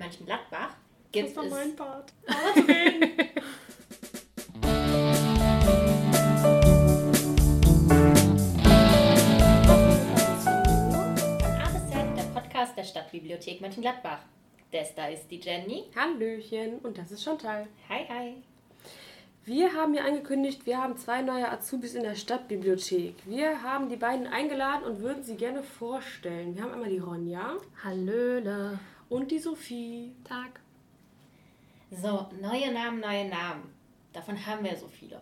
Mönchengladbach gibt das es. war mein Part. Der Podcast der Stadtbibliothek Mönchengladbach. Das da ist die Jenny. Hallöchen und das ist Chantal. Hi, hi. Wir haben ja angekündigt, wir haben zwei neue Azubis in der Stadtbibliothek. Wir haben die beiden eingeladen und würden sie gerne vorstellen. Wir haben einmal die Ronja Hallöle. Und die Sophie. Tag. So, neue Namen, neue Namen. Davon haben wir so viele.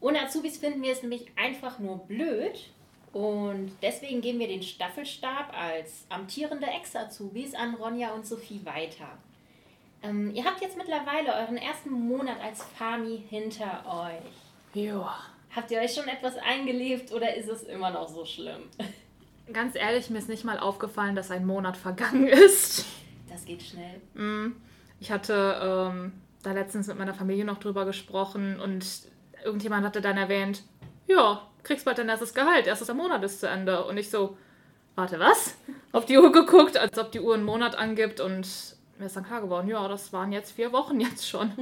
Ohne Azubis finden wir es nämlich einfach nur blöd. Und deswegen geben wir den Staffelstab als amtierende Ex-Azubis an Ronja und Sophie weiter. Ähm, ihr habt jetzt mittlerweile euren ersten Monat als Fami hinter euch. Ja. Habt ihr euch schon etwas eingelebt oder ist es immer noch so schlimm? Ganz ehrlich, mir ist nicht mal aufgefallen, dass ein Monat vergangen ist. Das geht schnell. Mm. Ich hatte ähm, da letztens mit meiner Familie noch drüber gesprochen und irgendjemand hatte dann erwähnt, ja, kriegst bald dein erstes Gehalt, erstes Monat ist zu Ende. Und ich so, warte, was? Auf die Uhr geguckt, als ob die Uhr einen Monat angibt und mir ist dann klar geworden, ja, das waren jetzt vier Wochen jetzt schon.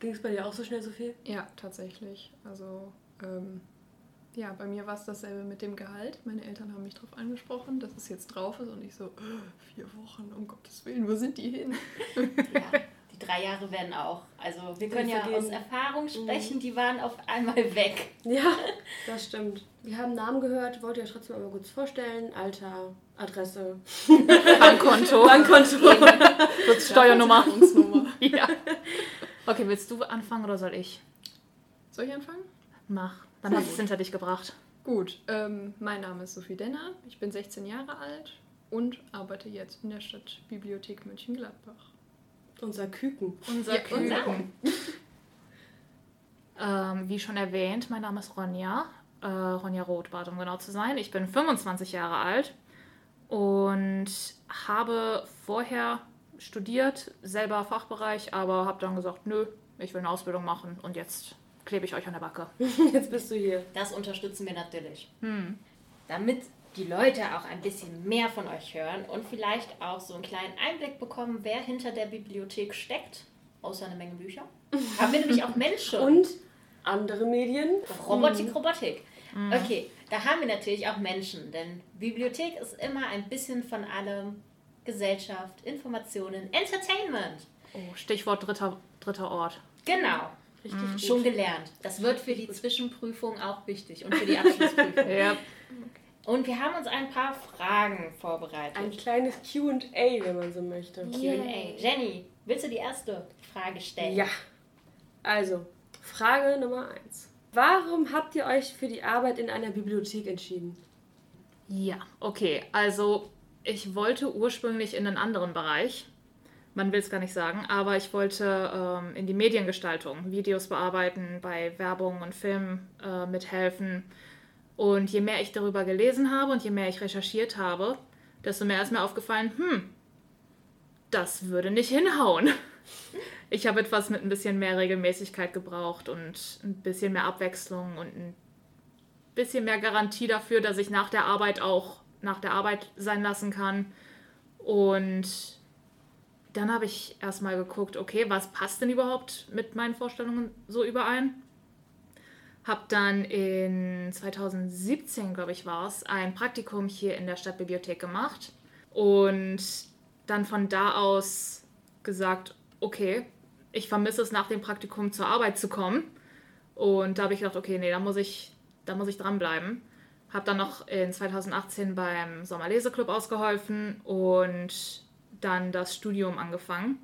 Ging es bei dir auch so schnell, Sophie? Ja, tatsächlich. Also, ähm, ja, bei mir war es dasselbe mit dem Gehalt. Meine Eltern haben mich darauf angesprochen, dass es jetzt drauf ist und ich so, "Äh, vier Wochen, um Gottes Willen, wo sind die hin? Ja, die drei Jahre werden auch. Also wir können ja aus Erfahrung sprechen, die waren auf einmal weg. Ja, das stimmt. Wir haben Namen gehört, wollt ihr euch trotzdem einmal kurz vorstellen? Alter, Adresse, Bankkonto, Bankkonto. Steuernummer. Ja. Okay, willst du anfangen oder soll ich? Soll ich anfangen? Mach. Dann hast du es hinter dich gebracht. Gut, ähm, mein Name ist Sophie Denner, ich bin 16 Jahre alt und arbeite jetzt in der Stadtbibliothek Mönchengladbach. Unser Küken. Unser Ja, Küken. ähm, wie schon erwähnt, mein Name ist Ronja. Äh, Ronja Rothbart, um genau zu sein. Ich bin 25 Jahre alt und habe vorher studiert, selber Fachbereich, aber habe dann gesagt, nö, ich will eine Ausbildung machen und jetzt klebe ich euch an der Backe. Jetzt bist du hier. Das unterstützen wir natürlich. Hm. Damit die Leute auch ein bisschen mehr von euch hören und vielleicht auch so einen kleinen Einblick bekommen, wer hinter der Bibliothek steckt, außer eine Menge Bücher, haben wir nämlich auch Menschen. Und andere Medien. Robotik, Robotik. Okay, da haben wir natürlich auch Menschen, denn Bibliothek ist immer ein bisschen von allem. Gesellschaft, Informationen, Entertainment. Oh, Stichwort dritter, dritter Ort. Genau, Richtig gut. schon gelernt. Das wird für die Zwischenprüfung auch wichtig und für die Abschlussprüfung. Ja. Und wir haben uns ein paar Fragen Ein vorbereitet. kleines QA, wenn man so möchte. Q&A. Jenny, willst du die erste Frage stellen? Ja. Also, Frage Nummer eins. Warum habt ihr euch für die Arbeit in einer Bibliothek entschieden? Ja, okay. Also ich wollte ursprünglich in einen anderen Bereich. Man will es gar nicht sagen, aber ich wollte ähm, in die Mediengestaltung, Videos bearbeiten, bei Werbung und Filmen äh, mithelfen. Und je mehr ich darüber gelesen habe und je mehr ich recherchiert habe, desto mehr ist mir aufgefallen, hm, das würde nicht hinhauen. Ich habe etwas mit ein bisschen mehr Regelmäßigkeit gebraucht und ein bisschen mehr Abwechslung und ein bisschen mehr Garantie dafür, dass ich nach der Arbeit auch nach der Arbeit sein lassen kann. Und dann habe ich erstmal geguckt, okay, was passt denn überhaupt mit meinen Vorstellungen so überein? Hab dann in 2017, glaube ich, war es, ein Praktikum hier in der Stadtbibliothek gemacht und dann von da aus gesagt, okay, ich vermisse es nach dem Praktikum zur Arbeit zu kommen. Und da habe ich gedacht, okay, nee, da muss ich, da muss ich dranbleiben. Habe dann noch in 2018 beim Sommerleseclub ausgeholfen und dann das Studium angefangen.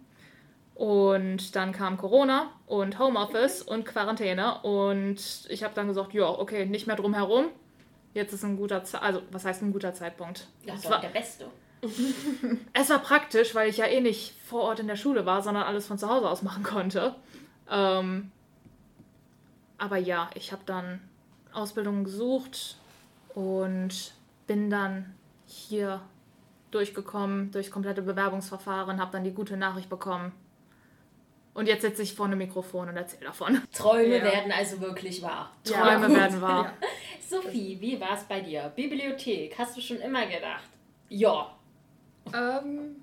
Und dann kam Corona und Homeoffice und Quarantäne und ich habe dann gesagt, ja, okay, nicht mehr drum herum. Jetzt ist ein guter Ze also was heißt ein guter Zeitpunkt? Das Es war der Beste. es war praktisch, weil ich ja eh nicht vor Ort in der Schule war, sondern alles von zu Hause aus machen konnte. Ähm, aber ja, ich habe dann Ausbildungen gesucht und bin dann hier durchgekommen, durch komplette Bewerbungsverfahren, habe dann die gute Nachricht bekommen. Und jetzt sitze ich vor einem Mikrofon und erzähle davon. Träume Ja. werden also wirklich wahr. Ja, Träume gut. werden wahr. Sophie, wie war es bei dir? Bibliothek, hast du schon immer gedacht? Ja. Ähm,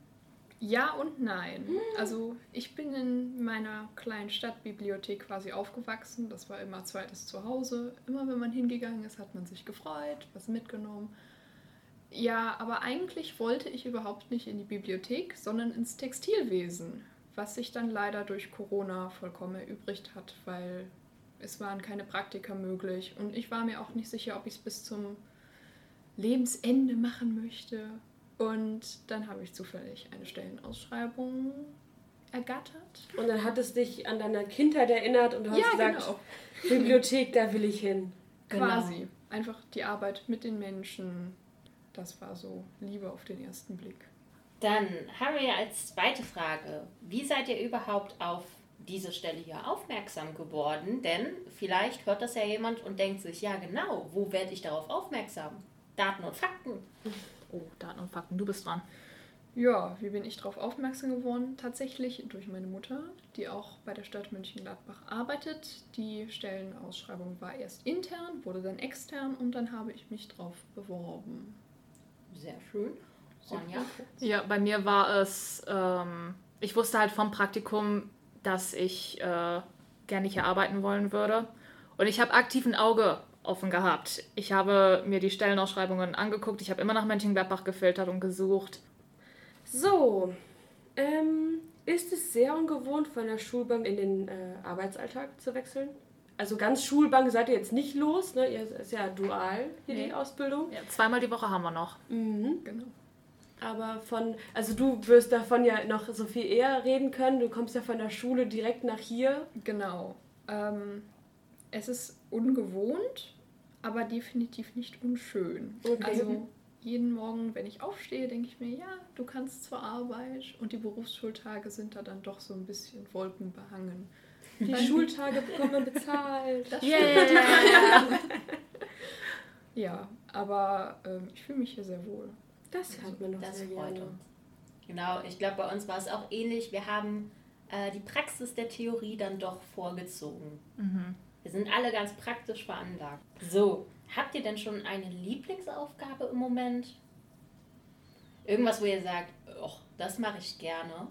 Ja und nein. Also ich bin in meiner kleinen Stadtbibliothek quasi aufgewachsen. Das war immer zweites Zuhause. Immer wenn man hingegangen ist, hat man sich gefreut, was mitgenommen. Ja, aber eigentlich wollte ich überhaupt nicht in die Bibliothek, sondern ins Textilwesen, was sich dann leider durch Corona vollkommen erübrigt hat, weil es waren keine Praktika möglich und ich war mir auch nicht sicher, ob ich es bis zum Lebensende machen möchte. Und dann habe ich zufällig eine Stellenausschreibung ergattert. Und dann hat es dich an deine Kindheit erinnert und du hast Ja, gesagt, genau. Bibliothek, da will ich hin. Genau. Quasi. Einfach die Arbeit mit den Menschen. Das war so Liebe auf den ersten Blick. Dann haben wir als zweite Frage, wie seid ihr überhaupt auf diese Stelle hier aufmerksam geworden? Denn vielleicht hört das ja jemand und denkt sich, ja genau, wo werde ich darauf aufmerksam? Daten und Fakten. Oh, Daten und Fakten, du bist dran. Ja, wie bin ich darauf aufmerksam geworden? Tatsächlich durch meine Mutter, die auch bei der Stadt Mönchengladbach arbeitet. Die Stellenausschreibung war erst intern, wurde dann extern und dann habe ich mich drauf beworben. Sehr schön. Sonja? Ja, bei mir war es, ähm, ich wusste halt vom Praktikum, dass ich äh, gerne hier arbeiten wollen würde. Und ich habe aktiv ein Auge offen gehabt. Ich habe mir die Stellenausschreibungen angeguckt. Ich habe immer nach Mönchengladbach gefiltert und gesucht. So, ähm, ist es sehr ungewohnt, von der Schulbank in den äh, Arbeitsalltag zu wechseln? Also ganz Schulbank seid ihr jetzt nicht los, ne? Ihr ist ja dual hier Nee. die Ausbildung. Ja, zweimal die Woche haben wir noch. Mhm. Genau. Aber von, also du wirst davon ja noch so viel eher reden können. Du kommst ja von der Schule direkt nach hier. Genau. Ähm, es ist ungewohnt, aber definitiv nicht unschön. Okay. Also jeden Morgen, wenn ich aufstehe, denke ich mir, ja, du kannst zur Arbeit und die Berufsschultage sind da dann doch so ein bisschen wolkenbehangen. Die Schultage bekommt man bezahlt. Das Yeah! Ja, aber ähm, ich fühle mich hier sehr wohl. Das hört man doch Das sehr freut gerne. uns. Genau, ich glaube, bei uns war es auch ähnlich. Wir haben äh, die Praxis der Theorie dann doch vorgezogen. mhm. Wir sind alle ganz praktisch veranlagt. So, habt ihr denn schon eine Lieblingsaufgabe im Moment? Irgendwas, wo ihr sagt, das mache ich gerne.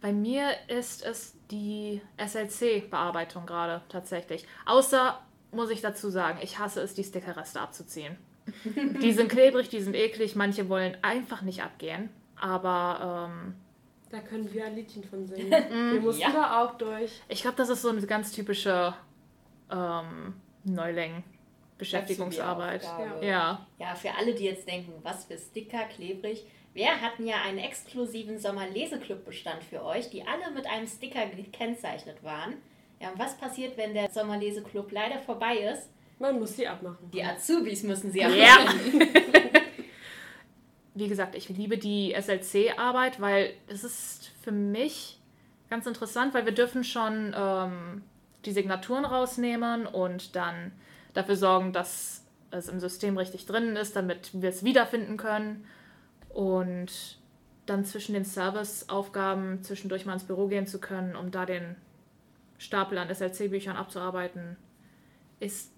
Bei mir ist es die SLC-Bearbeitung gerade tatsächlich. Außer, muss ich dazu sagen, ich hasse es, die Stickerreste abzuziehen. die sind klebrig, die sind eklig, manche wollen einfach nicht abgehen. Aber ähm, Da können wir ein Liedchen von singen. wir mussten Ja. da auch durch. ich glaube, das ist so eine ganz typische ähm, Neuling-Beschäftigungsarbeit. Aufgabe. Ja. Ja, für alle, die jetzt denken, was für Sticker, klebrig. Wir hatten ja einen exklusiven Sommerleseclub-Bestand für euch, die alle mit einem Sticker gekennzeichnet waren. Ja, und was passiert, wenn der Sommerleseclub leider vorbei ist? Man muss sie abmachen. Die Azubis müssen sie Ja. abholen. Wie gesagt, ich liebe die SLC-Arbeit, weil es ist für mich ganz interessant, weil wir dürfen schon ähm, die Signaturen rausnehmen und dann dafür sorgen, dass es im System richtig drin ist, damit wir es wiederfinden können. Und dann zwischen den Serviceaufgaben zwischendurch mal ins Büro gehen zu können, um da den Stapel an SLC-Büchern abzuarbeiten, ist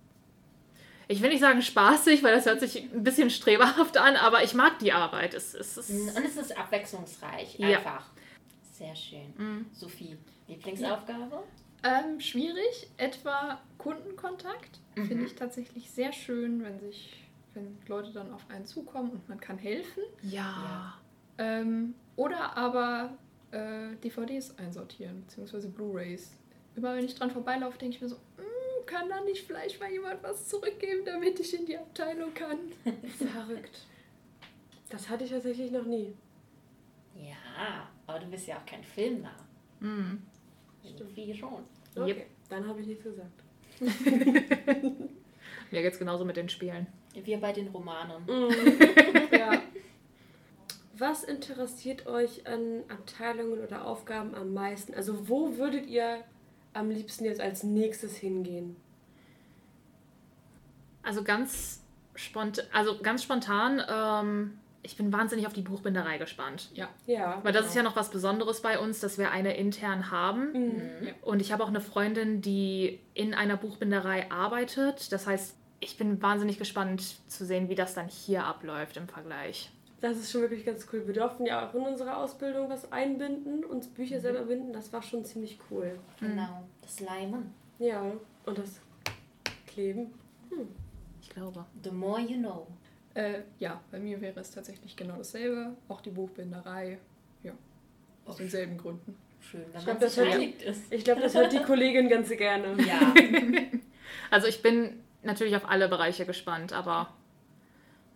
ich will nicht sagen spaßig, weil das hört sich ein bisschen streberhaft an, aber ich mag die Arbeit. Es, es ist, Und es ist abwechslungsreich, Ja. einfach. Sehr schön. Mhm. Sophie, Lieblingsaufgabe? Ähm, schwierig, etwa Kundenkontakt. Finde ich tatsächlich sehr schön, wenn sich, wenn Leute dann auf einen zukommen und man kann helfen. ja. Ähm, oder aber äh, DVDs einsortieren, beziehungsweise Blu-Rays. Immer wenn ich dran vorbeilaufe, denke ich mir so, "Mm, kann da nicht vielleicht mal jemand was zurückgeben, damit ich in die Abteilung kann? Verrückt. Das hatte ich tatsächlich noch nie. Ja, aber du bist ja auch kein Filmnah. Mhm. Sophie schon. Okay, Yep. dann habe ich nichts gesagt. Mir geht's genauso mit den Spielen. Wir bei den Romanen. ja. Was interessiert euch an Abteilungen oder Aufgaben am meisten? Also wo würdet ihr am liebsten jetzt als nächstes hingehen? Also ganz, spont also ganz spontan, ähm, ich bin wahnsinnig auf die Buchbinderei gespannt. Ja. Ja. Weil das ist ja noch was Besonderes bei uns, dass wir eine intern haben. Mhm. Und ich habe auch eine Freundin, die in einer Buchbinderei arbeitet. Das heißt, ich bin wahnsinnig gespannt zu sehen, wie das dann hier abläuft im Vergleich. Das ist schon wirklich ganz cool. Wir durften ja auch in unserer Ausbildung was einbinden, uns Bücher selber binden. Das war schon ziemlich cool. Genau. Das Leimen. Ja, und das Kleben. Ich glaube. The more you know. Äh, ja, bei mir wäre es tatsächlich genau dasselbe. Auch die Buchbinderei. Ja. Aus Oh, denselben Gründen. Schön, wenn Ich man glaub, das hört- ist. Ich glaube, das hört die Kollegin ganz gerne. Ja. Also ich bin natürlich auf alle Bereiche gespannt, aber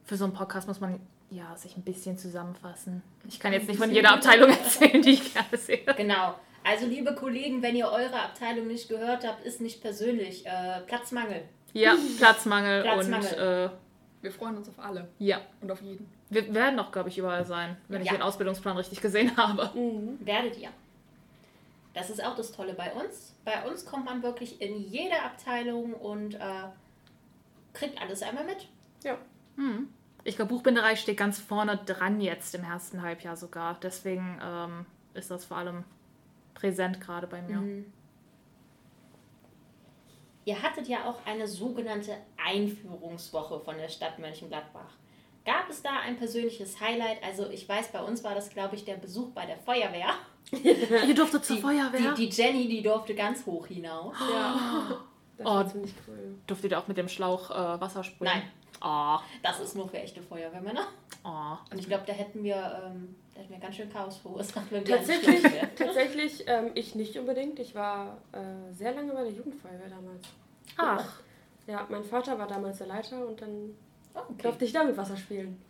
für so einen Podcast muss man ja sich ein bisschen zusammenfassen. Ich kann jetzt nicht von jeder Abteilung erzählen, die ich gerne sehe. Genau. Also, liebe Kollegen, wenn ihr eure Abteilung nicht gehört habt, ist nicht persönlich. Äh, Platzmangel. Ja, Platzmangel, Platzmangel. und äh, Wir freuen uns auf alle ja. und auf jeden. Wir werden auch, glaube ich, überall sein, wenn ich Ja. den Ausbildungsplan richtig gesehen habe. Mhm. Werdet ihr. Das ist auch das Tolle bei uns. Bei uns kommt man wirklich in jede Abteilung und äh, kriegt alles einmal mit. Ja. Hm. Ich glaube, Buchbinderei steht ganz vorne dran jetzt im ersten Halbjahr sogar. Deswegen ähm, ist das vor allem präsent gerade bei mir. Mhm. Ihr hattet ja auch eine sogenannte Einführungswoche von der Stadt Mönchengladbach. Gab es da ein persönliches Highlight? Also ich weiß, bei uns war das, glaube ich, der Besuch bei der Feuerwehr. Ihr durftet zur Die, Feuerwehr? die, die Jenny, die durfte ganz hoch hinaus. Ja. Das Oh. ziemlich cool. Durftet ihr auch mit dem Schlauch äh, Wasser sprühen? Nein. Oh, Das ist nur für echte Feuerwehrmänner. oh. Und ich glaube, da hätten wir, ähm, da hätten wir ganz schön Chaos verursacht, wenn wir Tatsächlich, tatsächlich ähm, ich nicht unbedingt. Ich war äh, sehr lange bei der Jugendfeuerwehr damals. Ach, Ja, mein Vater war damals der Leiter und dann Oh, okay. durfte ich da mit Wasser spielen.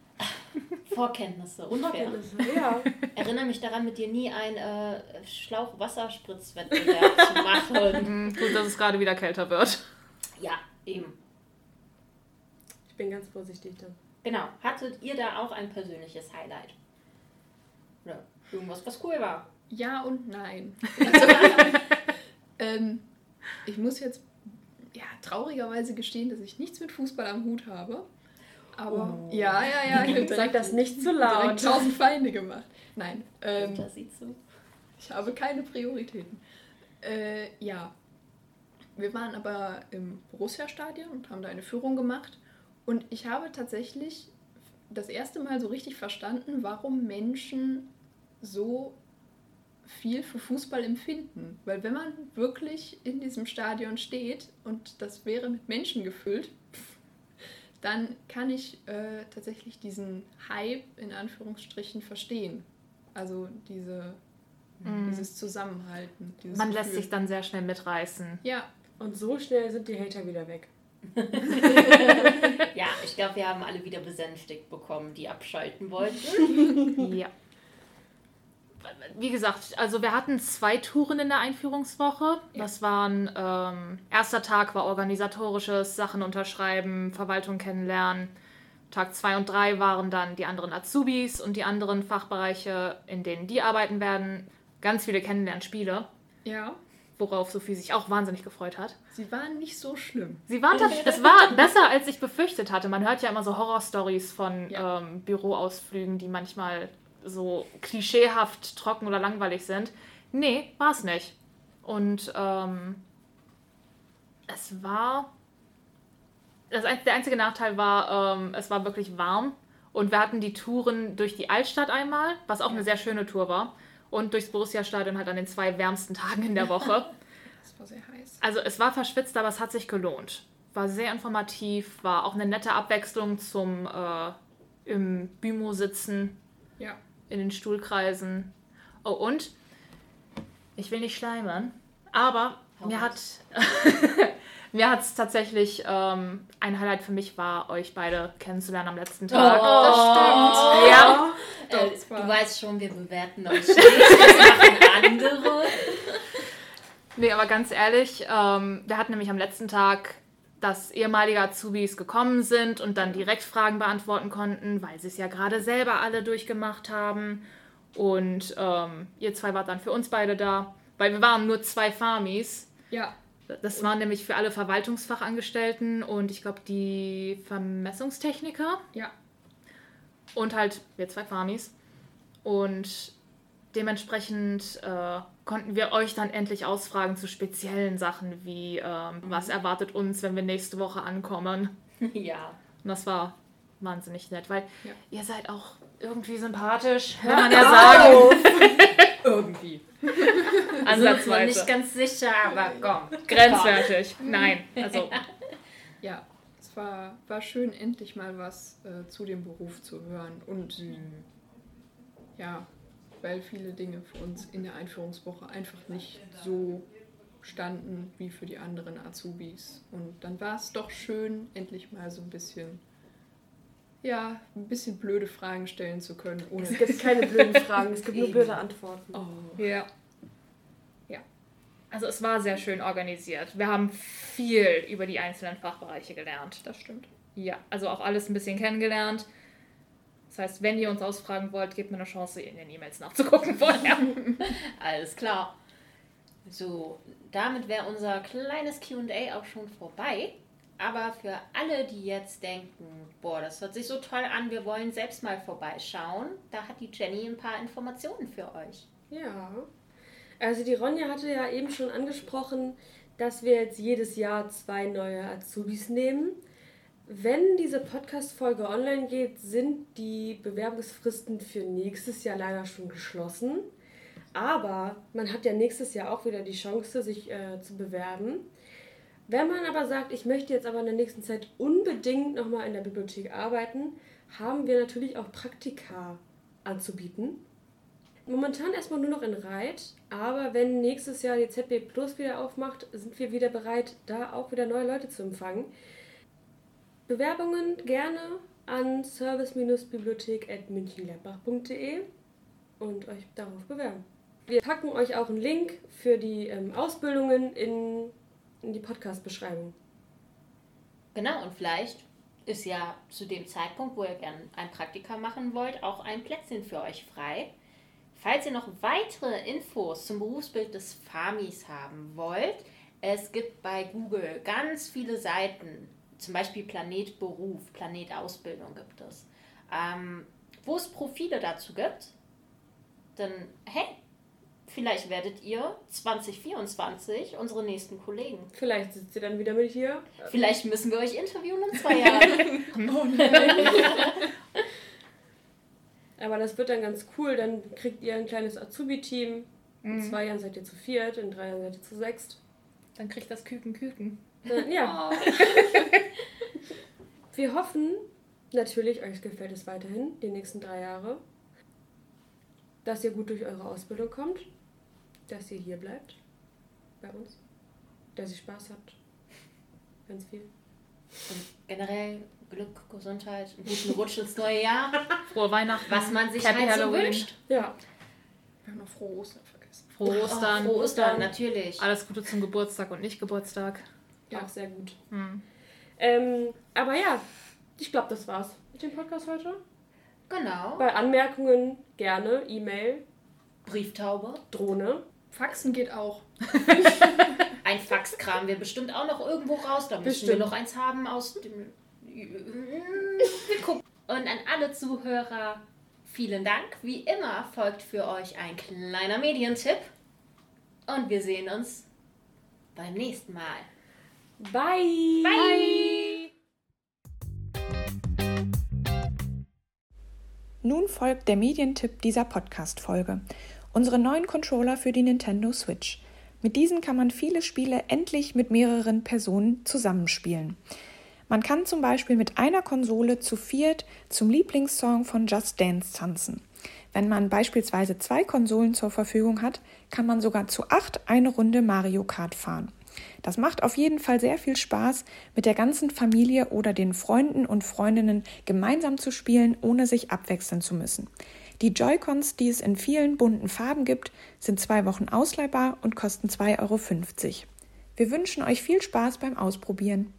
Vorkenntnisse, unfair. Vorkenntnisse, Ja. Erinnere mich daran, mit dir nie ein äh, Schlauch-Wasserspritzwettbewerb zu machen. hm, gut, dass es gerade wieder kälter wird. Ja, eben. Ich bin ganz vorsichtig dann. Genau. Hattet ihr da auch ein persönliches Highlight? Oder irgendwas, was cool war? Ja und nein. Also, ähm, ich muss jetzt ja, traurigerweise gestehen, dass ich nichts mit Fußball am Hut habe. Aber Oh. ja, ja, ja. Ich Sag das nicht zu laut. tausend Feinde gemacht. Nein, ähm, das sieht so. ich habe keine Prioritäten. Äh, ja, wir waren aber im Borussia-Stadion und haben da eine Führung gemacht. Und ich habe tatsächlich das erste Mal so richtig verstanden, warum Menschen so viel für Fußball empfinden. Weil wenn man wirklich in diesem Stadion steht und das wäre mit Menschen gefüllt, pff, dann kann ich äh, tatsächlich diesen Hype in Anführungsstrichen verstehen. Also diese, Mhm. dieses Zusammenhalten. Dieses Man lässt Gefühl. sich dann sehr schnell mitreißen. Ja, Und so schnell sind die Hater wieder weg. Ja, ich glaube, wir haben alle wieder besänftigt bekommen, die abschalten wollten. Ja. Wie gesagt, also wir hatten zwei Touren in der Einführungswoche. Das waren, ähm, erster Tag war organisatorisches, Sachen unterschreiben, Verwaltung kennenlernen. Tag zwei und drei waren dann die anderen Azubis und die anderen Fachbereiche, in denen die arbeiten werden. Ganz viele Kennenlernspiele, ja. worauf Sophie sich auch wahnsinnig gefreut hat. Sie waren nicht so schlimm. Sie waren es war besser, als ich befürchtet hatte. Man hört ja immer so Horrorstories von Ja. ähm, Büroausflügen, die manchmal so klischeehaft trocken oder langweilig sind. Nee, war es nicht. Und ähm, es war. Das, der einzige Nachteil war, ähm, es war wirklich warm. Und wir hatten die Touren durch die Altstadt einmal, was auch eine sehr schöne Tour war. Und durchs Borussia-Stadion halt an den zwei wärmsten Tagen in der Woche. Das war sehr heiß. Also es war verschwitzt, aber es hat sich gelohnt. War sehr informativ, war auch eine nette Abwechslung zum äh, im Bümo sitzen, Ja. In den Stuhlkreisen. Oh, und ich will nicht schleimern, aber Hau mir hat mir hat es tatsächlich ähm, ein Highlight für mich war, euch beide kennenzulernen am letzten Tag. Das stimmt. Ja. Äh, du weißt schon, wir bewerten euch nicht. Das machen andere. Nee, aber ganz ehrlich, ähm, wir hatten nämlich am letzten Tag, dass ehemalige Azubis gekommen sind und dann direkt Fragen beantworten konnten, weil sie es ja gerade selber alle durchgemacht haben. Und ähm, ihr zwei wart dann für uns beide da, weil wir waren nur zwei Farmis. Ja. Das waren nämlich für alle Verwaltungsfachangestellten und ich glaube die Vermessungstechniker Ja. und halt wir zwei Farmis. Und dementsprechend äh, konnten wir euch dann endlich ausfragen zu speziellen Sachen wie ähm, was erwartet uns, wenn wir nächste Woche ankommen. Ja. Und das war wahnsinnig nett, weil Ja. ihr seid auch irgendwie sympathisch, kann man ja sagen. Irgendwie. Sind Ansatzweise. noch nicht ganz sicher, aber komm. Grenzwertig. Nein, also Ja, es war, war schön, endlich mal was äh, zu dem Beruf zu hören. Und ja, weil viele Dinge für uns in der Einführungswoche einfach nicht so standen wie für die anderen Azubis. Und dann war es doch schön, endlich mal so ein bisschen, ja, ein bisschen blöde Fragen stellen zu können. Ohne Es gibt keine blöden Fragen, es gibt nur blöde Antworten. oh, Ja. Ja. Also es war sehr schön organisiert. Wir haben viel über die einzelnen Fachbereiche gelernt. das stimmt. Ja, also auch alles ein bisschen kennengelernt. Das heißt, wenn ihr uns ausfragen wollt, gebt mir eine Chance, in den E-Mails nachzugucken vorher. Alles klar. So, damit wäre unser kleines QA auch schon vorbei. Aber für alle, die jetzt denken, boah, das hört sich so toll an, wir wollen selbst mal vorbeischauen, da hat die Jenny ein paar Informationen für euch. Ja. Also die Ronja hatte ja eben schon angesprochen, dass wir jetzt jedes Jahr zwei neue Azubis nehmen. Wenn diese Podcast-Folge online geht, sind die Bewerbungsfristen für nächstes Jahr leider schon geschlossen. Aber man hat ja nächstes Jahr auch wieder die Chance, sich äh, zu bewerben. Wenn man aber sagt, ich möchte jetzt aber in der nächsten Zeit unbedingt nochmal in der Bibliothek arbeiten, haben wir natürlich auch Praktika anzubieten. Momentan erstmal nur noch in Reit, aber wenn nächstes Jahr die ZB Plus wieder aufmacht, sind wir wieder bereit, da auch wieder neue Leute zu empfangen. Bewerbungen gerne an service-bibliothek.münchenlerbach.de und euch darauf bewerben. Wir packen euch auch einen Link für die ähm, Ausbildungen in, in die Podcast-Beschreibung. Genau, und vielleicht ist ja zu dem Zeitpunkt, wo ihr gerne ein Praktika machen wollt, auch ein Plätzchen für euch frei. Falls ihr noch weitere Infos zum Berufsbild des FAMIs haben wollt, es gibt bei Google ganz viele Seiten, zum Beispiel Planet Beruf, Planet Ausbildung gibt es, ähm, wo es Profile dazu gibt. Dann, hey, vielleicht werdet ihr 2024 unsere nächsten Kollegen. Vielleicht sitzt ihr dann wieder mit hier. Vielleicht müssen wir euch interviewen in zwei Jahren. Aber das wird dann ganz cool. Dann kriegt ihr ein kleines Azubi-Team. In zwei Jahren seid ihr zu viert, in drei Jahren seid ihr zu sechst. Dann kriegt das Küken Küken. Ja. Wir hoffen natürlich, euch gefällt es weiterhin, die nächsten drei Jahre. Dass ihr gut durch eure Ausbildung kommt. Dass ihr hier bleibt. Bei uns. Dass ihr Spaß habt. Ganz viel. Und generell Glück, Gesundheit, einen guten Rutsch ins neue Jahr, Frohe Weihnachten. was man sich Happy halt so Halloween. wünscht. Ja. Wir haben noch frohe Ostern vergessen. Frohe Ostern. Oh, frohe Ostern, natürlich. Alles Gute zum Geburtstag und nicht Geburtstag. Auch sehr gut. Hm. Ähm, aber ja, ich glaube, das war's mit dem Podcast heute. Genau. Bei Anmerkungen gerne E-Mail, Brieftaube. Drohne. Faxen geht auch. Ein Fax kramen wir bestimmt auch noch irgendwo raus. Da müssen Bestimmt. wir noch eins haben aus dem. Wir gucken. Und an alle Zuhörer, vielen Dank. Wie immer folgt für euch ein kleiner Medientipp. Und wir sehen uns beim nächsten Mal. Bye. Bye. Nun folgt der Medientipp dieser Podcast-Folge. Unsere neuen Controller für die Nintendo Switch. Mit diesen kann man viele Spiele endlich mit mehreren Personen zusammenspielen. Man kann zum Beispiel mit einer Konsole zu viert zum Lieblingssong von Just Dance tanzen. Wenn man beispielsweise zwei Konsolen zur Verfügung hat, kann man sogar zu acht eine Runde Mario Kart fahren. Das macht auf jeden Fall sehr viel Spaß, mit der ganzen Familie oder den Freunden und Freundinnen gemeinsam zu spielen, ohne sich abwechseln zu müssen. Die Joy-Cons, die es in vielen bunten Farben gibt, sind zwei Wochen ausleihbar und kosten 2,50 Euro. Wir wünschen euch viel Spaß beim Ausprobieren.